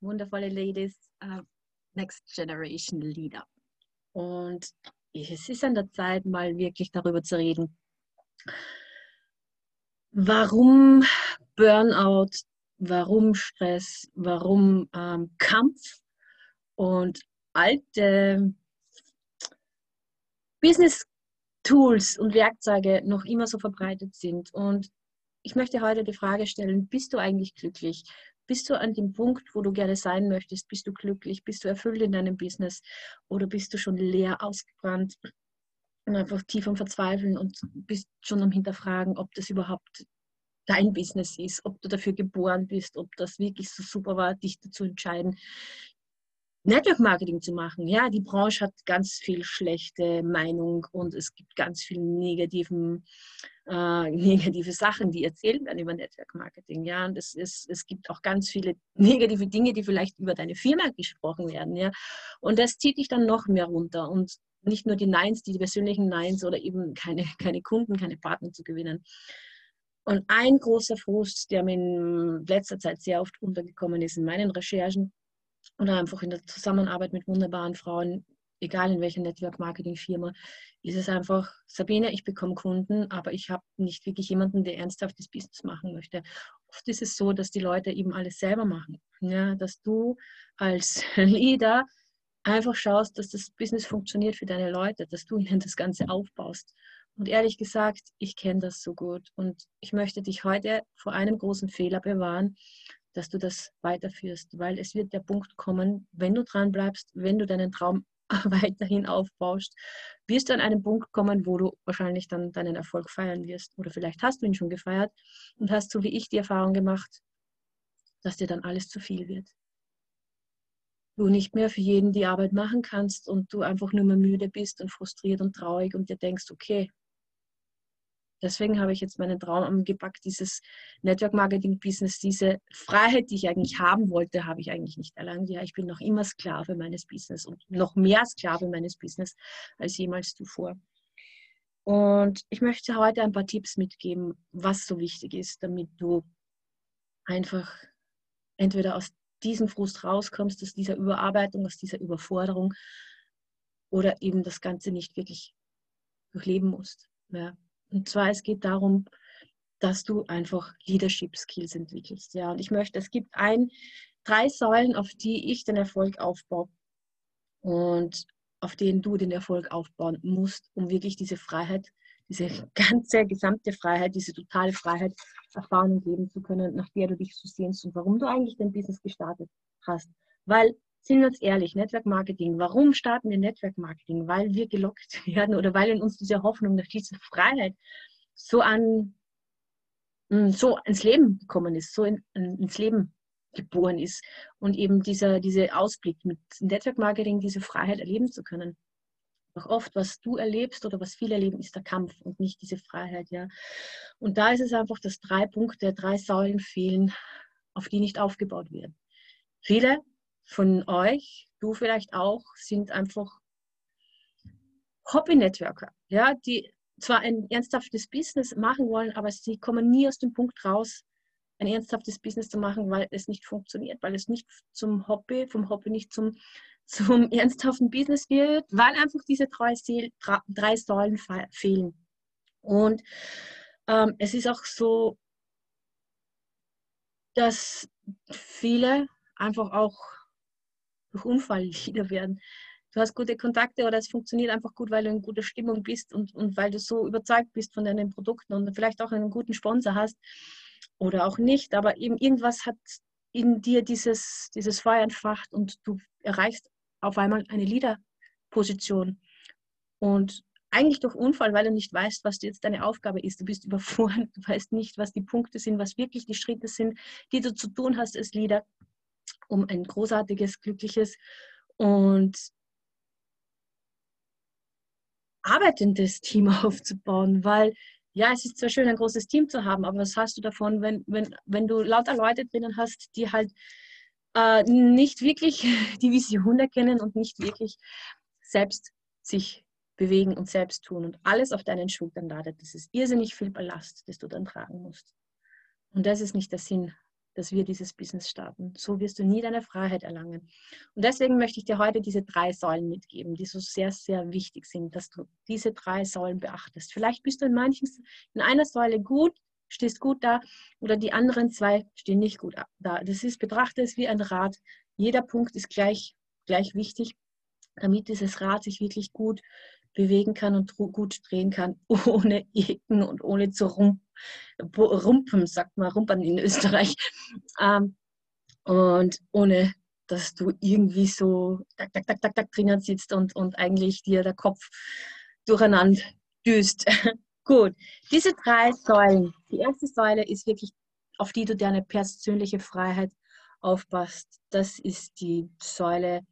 wundervolle Ladies, uh, Next Generation Leader. Und es ist an der Zeit, mal wirklich darüber zu reden, warum Burnout, warum Stress, warum ähm, Kampf und alte Business Tools und Werkzeuge noch immer so verbreitet sind. Und ich möchte heute die Frage stellen, bist du eigentlich glücklich? Bist du an dem Punkt, wo du gerne sein möchtest? Bist du glücklich? Bist du erfüllt in deinem Business? Oder bist du schon leer, ausgebrannt und einfach tief am Verzweifeln und bist schon am Hinterfragen, ob das überhaupt dein Business ist, ob du dafür geboren bist, ob das wirklich so super war, dich dazu entscheiden, Network Marketing zu machen. Ja, die Branche hat ganz viel schlechte Meinung und es gibt ganz viele negativen, äh, negative Sachen, die erzählen werden über Network Marketing. Ja, und es, ist, es gibt auch ganz viele negative Dinge, die vielleicht über deine Firma gesprochen werden. Ja, und das zieht dich dann noch mehr runter und nicht nur die Neins, die persönlichen Neins oder eben keine, keine Kunden, keine Partner zu gewinnen. Und ein großer Frust, der mir in letzter Zeit sehr oft untergekommen ist in meinen Recherchen, oder einfach in der Zusammenarbeit mit wunderbaren Frauen, egal in welcher Network-Marketing-Firma, ist es einfach, Sabine, ich bekomme Kunden, aber ich habe nicht wirklich jemanden, der ernsthaftes Business machen möchte. Oft ist es so, dass die Leute eben alles selber machen. Ja, dass du als Leader einfach schaust, dass das Business funktioniert für deine Leute, dass du ihnen das Ganze aufbaust. Und ehrlich gesagt, ich kenne das so gut und ich möchte dich heute vor einem großen Fehler bewahren, dass du das weiterführst, weil es wird der Punkt kommen, wenn du dran bleibst, wenn du deinen Traum weiterhin aufbaust, wirst du an einen Punkt kommen, wo du wahrscheinlich dann deinen Erfolg feiern wirst. Oder vielleicht hast du ihn schon gefeiert und hast so wie ich die Erfahrung gemacht, dass dir dann alles zu viel wird. Du nicht mehr für jeden die Arbeit machen kannst und du einfach nur mehr müde bist und frustriert und traurig und dir denkst, okay, Deswegen habe ich jetzt meinen Traum angepackt, dieses Network Marketing Business, diese Freiheit, die ich eigentlich haben wollte, habe ich eigentlich nicht erlangt. Ja, ich bin noch immer Sklave meines Business und noch mehr Sklave meines Business als jemals zuvor. Und ich möchte heute ein paar Tipps mitgeben, was so wichtig ist, damit du einfach entweder aus diesem Frust rauskommst, aus dieser Überarbeitung, aus dieser Überforderung oder eben das Ganze nicht wirklich durchleben musst. Ja. Und zwar, es geht darum, dass du einfach Leadership Skills entwickelst. Ja, und ich möchte, es gibt ein, drei Säulen, auf die ich den Erfolg aufbaue und auf denen du den Erfolg aufbauen musst, um wirklich diese Freiheit, diese ganze gesamte Freiheit, diese totale Freiheit erfahren und leben zu können, nach der du dich so sehnst und warum du eigentlich dein Business gestartet hast. Weil sind wir uns ehrlich, Network Marketing, warum starten wir Network Marketing? Weil wir gelockt werden oder weil in uns diese Hoffnung nach dieser Freiheit so an hm, so ins Leben gekommen ist, so in, ins Leben geboren ist und eben dieser, dieser Ausblick mit Network Marketing, diese Freiheit erleben zu können. Doch oft, was du erlebst oder was viele erleben, ist der Kampf und nicht diese Freiheit, ja. Und da ist es einfach, dass drei Punkte, drei Säulen fehlen, auf die nicht aufgebaut werden. Viele von euch, du vielleicht auch, sind einfach Hobby-Networker, ja, die zwar ein ernsthaftes Business machen wollen, aber sie kommen nie aus dem Punkt raus, ein ernsthaftes Business zu machen, weil es nicht funktioniert, weil es nicht zum Hobby, vom Hobby nicht zum, zum ernsthaften Business wird, weil einfach diese drei, drei Säulen fehlen. Und ähm, es ist auch so, dass viele einfach auch durch Unfall Leader werden. Du hast gute Kontakte oder es funktioniert einfach gut, weil du in guter Stimmung bist und, und weil du so überzeugt bist von deinen Produkten und vielleicht auch einen guten Sponsor hast oder auch nicht, aber eben irgendwas hat in dir dieses, dieses Feuer entfacht und du erreichst auf einmal eine Leader-Position. Und eigentlich durch Unfall, weil du nicht weißt, was jetzt deine Aufgabe ist. Du bist überfordert, du weißt nicht, was die Punkte sind, was wirklich die Schritte sind, die du zu tun hast als Leader um ein großartiges, glückliches und arbeitendes Team aufzubauen, weil ja, es ist zwar schön, ein großes Team zu haben, aber was hast du davon, wenn, wenn, wenn du lauter Leute drinnen hast, die halt äh, nicht wirklich die Vision erkennen und nicht wirklich selbst sich bewegen und selbst tun und alles auf deinen Schultern ladet. Das ist irrsinnig viel Ballast, das du dann tragen musst. Und das ist nicht der Sinn dass wir dieses Business starten. So wirst du nie deine Freiheit erlangen. Und deswegen möchte ich dir heute diese drei Säulen mitgeben, die so sehr, sehr wichtig sind, dass du diese drei Säulen beachtest. Vielleicht bist du in manchen, in einer Säule gut, stehst gut da oder die anderen zwei stehen nicht gut da. Das ist, betrachte es wie ein Rad. Jeder Punkt ist gleich, gleich wichtig, damit dieses Rad sich wirklich gut bewegen kann und gut drehen kann, ohne Ecken und ohne zu rumpen, rumpen, sagt man, rumpern in Österreich. Ähm, und ohne, dass du irgendwie so tak, tak, tak, tak, tak drinnen sitzt und, und eigentlich dir der Kopf durcheinander düst. Gut, diese drei Säulen. Die erste Säule ist wirklich, auf die du deine persönliche Freiheit aufpasst. Das ist die Säule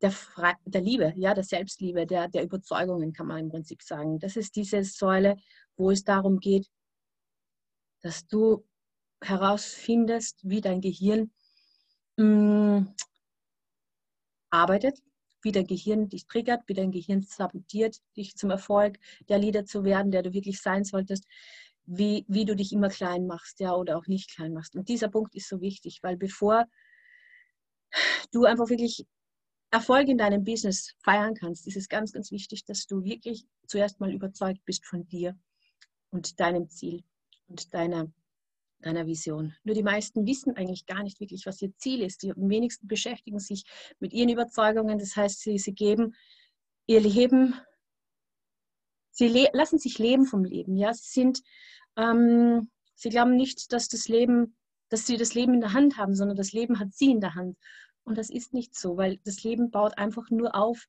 der, Fre der Liebe, ja, der Selbstliebe, der, der Überzeugungen, kann man im Prinzip sagen. Das ist diese Säule, wo es darum geht, dass du herausfindest, wie dein Gehirn mh, mm, arbeitet, wie dein Gehirn dich triggert, wie dein Gehirn sabotiert, dich zum Erfolg der Leader zu werden, der du wirklich sein solltest, wie, wie du dich immer klein machst, ja, oder auch nicht klein machst. Und dieser Punkt ist so wichtig, weil bevor du einfach wirklich Erfolg in deinem Business feiern kannst, ist es ganz, ganz wichtig, dass du wirklich zuerst mal überzeugt bist von dir und deinem Ziel und deiner, deiner Vision. Nur die meisten wissen eigentlich gar nicht wirklich, was ihr Ziel ist. Die wenigsten beschäftigen sich mit ihren Überzeugungen. Das heißt, sie, sie geben ihr Leben, sie le lassen sich leben vom Leben. Ja? Sie, sind, ähm, sie glauben nicht, dass das Leben, dass sie das Leben in der Hand haben, sondern das Leben hat sie in der Hand. Und das ist nicht so, weil das Leben baut einfach nur auf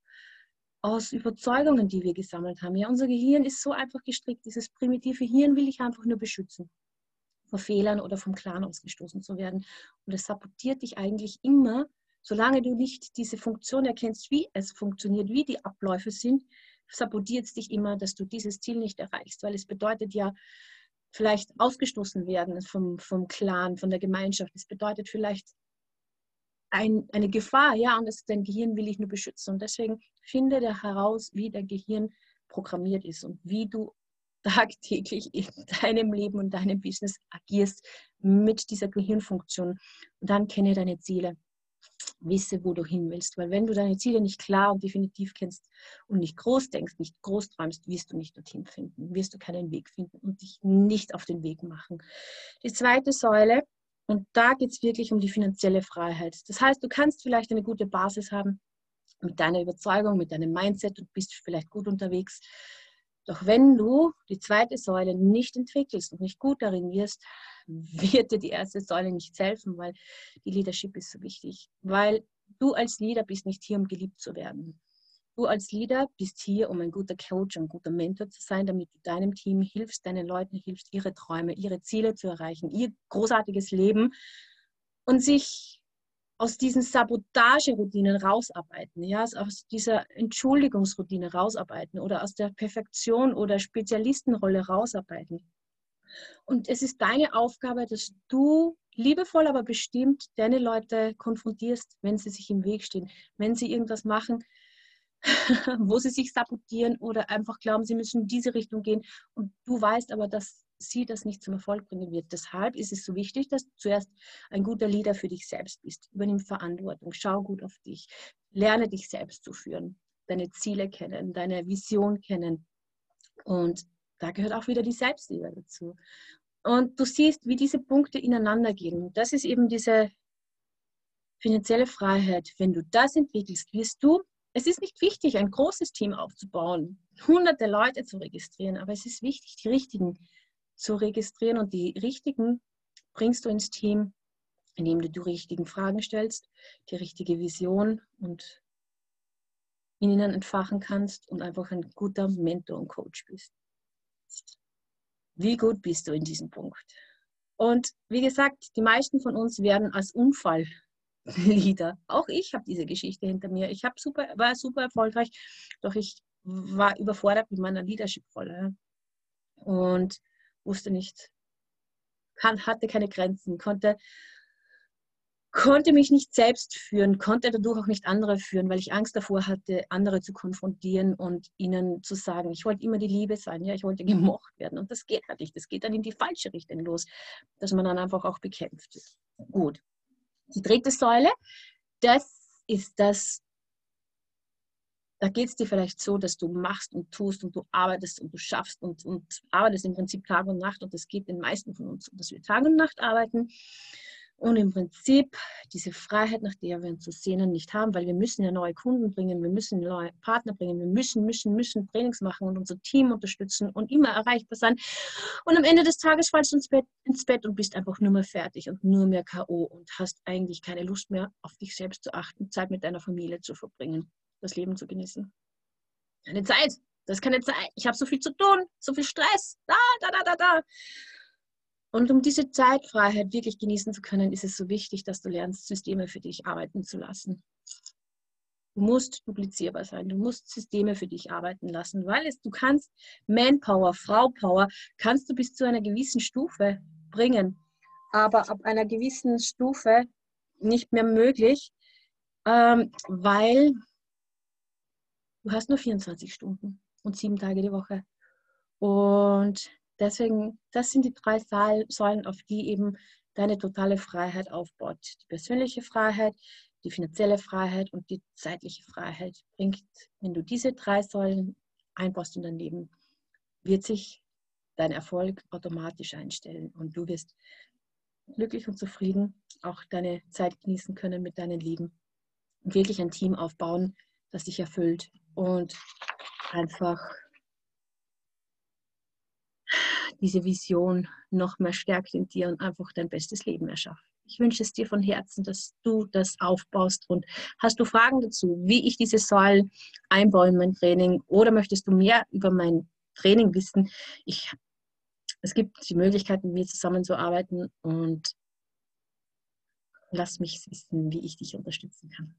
aus Überzeugungen, die wir gesammelt haben. Ja, unser Gehirn ist so einfach gestrickt. Dieses primitive Hirn will ich einfach nur beschützen vor Fehlern oder vom Clan ausgestoßen zu werden. Und es sabotiert dich eigentlich immer, solange du nicht diese Funktion erkennst, wie es funktioniert, wie die Abläufe sind, sabotiert es dich immer, dass du dieses Ziel nicht erreichst, weil es bedeutet ja vielleicht ausgestoßen werden vom, vom Clan, von der Gemeinschaft. Es bedeutet vielleicht ein, eine Gefahr, ja, und das, dein Gehirn will ich nur beschützen. Und deswegen finde da heraus, wie dein Gehirn programmiert ist und wie du tagtäglich in deinem Leben und deinem Business agierst mit dieser Gehirnfunktion. Und dann kenne deine Ziele. Wisse, wo du hin willst. Weil wenn du deine Ziele nicht klar und definitiv kennst und nicht groß denkst, nicht groß träumst, wirst du nicht dorthin finden, wirst du keinen Weg finden und dich nicht auf den Weg machen. Die zweite Säule und da geht es wirklich um die finanzielle Freiheit. Das heißt, du kannst vielleicht eine gute Basis haben mit deiner Überzeugung, mit deinem Mindset und bist vielleicht gut unterwegs. Doch wenn du die zweite Säule nicht entwickelst und nicht gut darin wirst, wird dir die erste Säule nicht helfen, weil die Leadership ist so wichtig. Weil du als Leader bist nicht hier, um geliebt zu werden. Du als Leader bist hier, um ein guter Coach, ein guter Mentor zu sein, damit du deinem Team hilfst, deinen Leuten hilfst, ihre Träume, ihre Ziele zu erreichen, ihr großartiges Leben und sich aus diesen Sabotageroutinen rausarbeiten, ja, aus dieser Entschuldigungsroutine rausarbeiten oder aus der Perfektion oder Spezialistenrolle rausarbeiten. Und es ist deine Aufgabe, dass du liebevoll, aber bestimmt deine Leute konfrontierst, wenn sie sich im Weg stehen, wenn sie irgendwas machen, wo sie sich sabotieren oder einfach glauben, sie müssen in diese Richtung gehen. Und du weißt aber, dass sie das nicht zum Erfolg bringen wird. Deshalb ist es so wichtig, dass du zuerst ein guter Leader für dich selbst bist. Übernimm Verantwortung, schau gut auf dich, lerne dich selbst zu führen, deine Ziele kennen, deine Vision kennen. Und da gehört auch wieder die Selbstliebe dazu. Und du siehst, wie diese Punkte ineinander gehen. Das ist eben diese finanzielle Freiheit. Wenn du das entwickelst, wirst du es ist nicht wichtig, ein großes Team aufzubauen, hunderte Leute zu registrieren, aber es ist wichtig, die richtigen zu registrieren und die richtigen bringst du ins Team, indem du die richtigen Fragen stellst, die richtige Vision und in ihnen entfachen kannst und einfach ein guter Mentor und Coach bist. Wie gut bist du in diesem Punkt? Und wie gesagt, die meisten von uns werden als Unfall Lieder. Auch ich habe diese Geschichte hinter mir. Ich super, war super erfolgreich, doch ich war überfordert mit meiner Leadership-Rolle und wusste nicht, kann, hatte keine Grenzen, konnte, konnte mich nicht selbst führen, konnte dadurch auch nicht andere führen, weil ich Angst davor hatte, andere zu konfrontieren und ihnen zu sagen, ich wollte immer die Liebe sein, ja, ich wollte gemocht werden. Und das geht halt nicht. Das geht dann in die falsche Richtung los, dass man dann einfach auch bekämpft. Gut. Die dritte Säule, das ist das, da geht es dir vielleicht so, dass du machst und tust und du arbeitest und du schaffst und, und arbeitest im Prinzip Tag und Nacht und das geht den meisten von uns dass wir Tag und Nacht arbeiten und im Prinzip diese Freiheit, nach der wir uns zu sehnen, nicht haben, weil wir müssen ja neue Kunden bringen, wir müssen neue Partner bringen, wir müssen, müssen, müssen Trainings machen und unser Team unterstützen und immer erreichbar sein. Und am Ende des Tages fallst du ins Bett, ins Bett und bist einfach nur mehr fertig und nur mehr K.O. und hast eigentlich keine Lust mehr, auf dich selbst zu achten, Zeit mit deiner Familie zu verbringen, das Leben zu genießen. Keine Zeit. Das ist keine Zeit. Ich habe so viel zu tun, so viel Stress. Da, da, da, da, da. Und um diese Zeitfreiheit wirklich genießen zu können, ist es so wichtig, dass du lernst, Systeme für dich arbeiten zu lassen. Du musst duplizierbar sein, du musst Systeme für dich arbeiten lassen, weil es, du kannst Manpower, Fraupower, kannst du bis zu einer gewissen Stufe bringen, aber ab einer gewissen Stufe nicht mehr möglich, ähm, weil du hast nur 24 Stunden und sieben Tage die Woche. Und deswegen, das sind die drei Säulen, auf die eben deine totale Freiheit aufbaut. Die persönliche Freiheit, die finanzielle Freiheit und die zeitliche Freiheit bringt, wenn du diese drei Säulen einbaust in dein Leben, wird sich dein Erfolg automatisch einstellen und du wirst glücklich und zufrieden auch deine Zeit genießen können mit deinen Lieben und wirklich ein Team aufbauen, das dich erfüllt und einfach diese Vision noch mehr stärkt in dir und einfach dein bestes Leben erschafft. Ich wünsche es dir von Herzen, dass du das aufbaust. Und hast du Fragen dazu, wie ich diese Säulen einbaue in mein Training oder möchtest du mehr über mein Training wissen? Ich, es gibt die Möglichkeit, mit mir zusammenzuarbeiten und lass mich wissen, wie ich dich unterstützen kann.